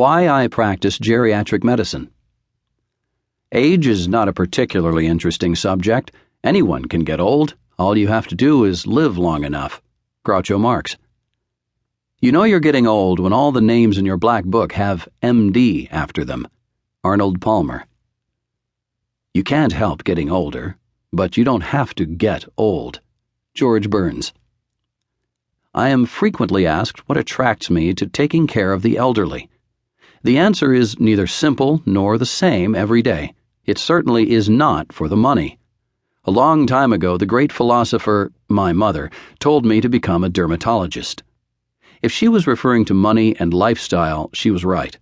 Why I Practice Geriatric Medicine. Age is not a particularly interesting subject. Anyone can get old. All you have to do is live long enough. Groucho Marx. You know you're getting old when all the names in your black book have MD after them. Arnold Palmer. You can't help getting older, but you don't have to get old. George Burns. I am frequently asked what attracts me to taking care of the elderly. The answer is neither simple nor the same every day. It certainly is not for the money. A long time ago, the great philosopher, my mother, told me to become a dermatologist. If she was referring to money and lifestyle, she was right.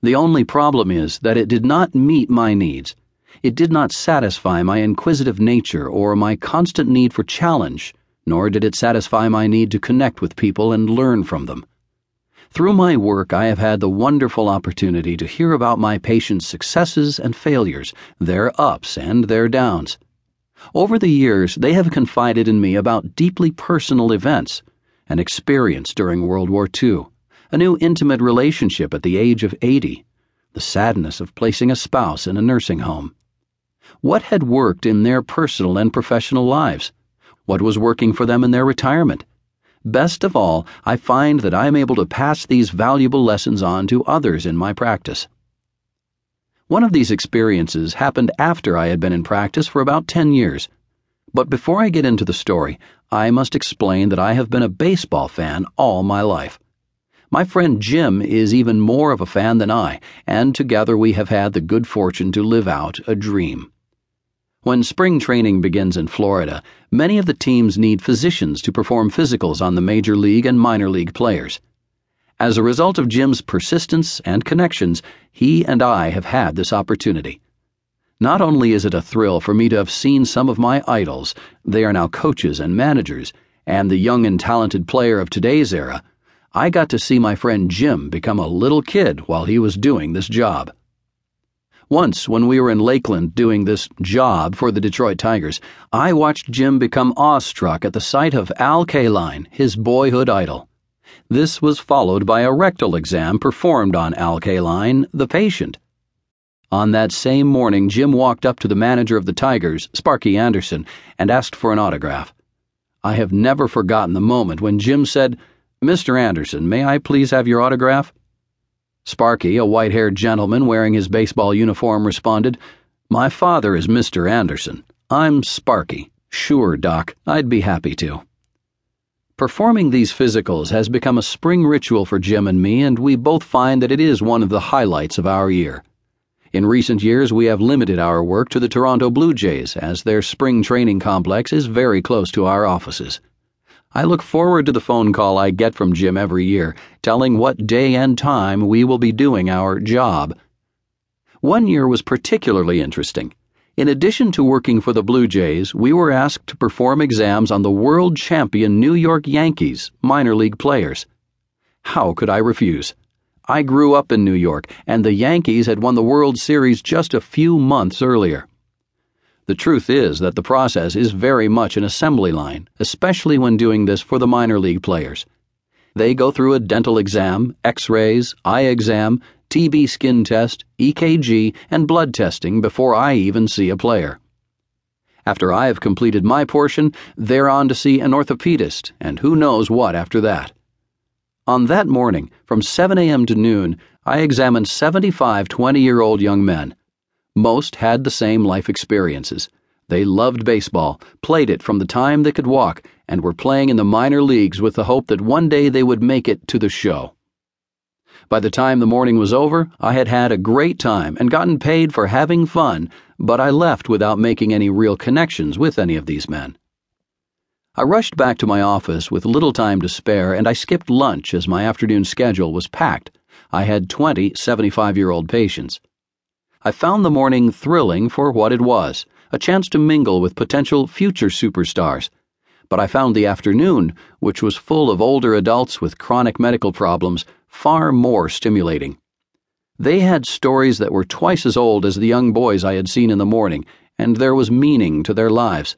The only problem is that it did not meet my needs. It did not satisfy my inquisitive nature or my constant need for challenge, nor did it satisfy my need to connect with people and learn from them. Through my work, I have had the wonderful opportunity to hear about my patients' successes and failures, their ups and their downs. Over the years, they have confided in me about deeply personal events an experience during World War II, a new intimate relationship at the age of 80, the sadness of placing a spouse in a nursing home. What had worked in their personal and professional lives? What was working for them in their retirement? Best of all, I find that I am able to pass these valuable lessons on to others in my practice. One of these experiences happened after I had been in practice for about 10 years. But before I get into the story, I must explain that I have been a baseball fan all my life. My friend Jim is even more of a fan than I, and together we have had the good fortune to live out a dream. When spring training begins in Florida, many of the teams need physicians to perform physicals on the major league and minor league players. As a result of Jim's persistence and connections, he and I have had this opportunity. Not only is it a thrill for me to have seen some of my idols, they are now coaches and managers, and the young and talented player of today's era, I got to see my friend Jim become a little kid while he was doing this job. Once, when we were in Lakeland doing this job for the Detroit Tigers, I watched Jim become awestruck at the sight of Al Kaline, his boyhood idol. This was followed by a rectal exam performed on Al Kaline, the patient. On that same morning, Jim walked up to the manager of the Tigers, Sparky Anderson, and asked for an autograph. I have never forgotten the moment when Jim said, Mr. Anderson, may I please have your autograph? Sparky, a white haired gentleman wearing his baseball uniform, responded, My father is Mr. Anderson. I'm Sparky. Sure, Doc, I'd be happy to. Performing these physicals has become a spring ritual for Jim and me, and we both find that it is one of the highlights of our year. In recent years, we have limited our work to the Toronto Blue Jays, as their spring training complex is very close to our offices. I look forward to the phone call I get from Jim every year, telling what day and time we will be doing our job. One year was particularly interesting. In addition to working for the Blue Jays, we were asked to perform exams on the world champion New York Yankees minor league players. How could I refuse? I grew up in New York, and the Yankees had won the World Series just a few months earlier. The truth is that the process is very much an assembly line, especially when doing this for the minor league players. They go through a dental exam, x rays, eye exam, TB skin test, EKG, and blood testing before I even see a player. After I have completed my portion, they're on to see an orthopedist, and who knows what after that. On that morning, from 7 a.m. to noon, I examined 75 20 year old young men most had the same life experiences. They loved baseball, played it from the time they could walk, and were playing in the minor leagues with the hope that one day they would make it to the show. By the time the morning was over, I had had a great time and gotten paid for having fun, but I left without making any real connections with any of these men. I rushed back to my office with little time to spare, and I skipped lunch as my afternoon schedule was packed. I had 20 75 year old patients. I found the morning thrilling for what it was a chance to mingle with potential future superstars. But I found the afternoon, which was full of older adults with chronic medical problems, far more stimulating. They had stories that were twice as old as the young boys I had seen in the morning, and there was meaning to their lives.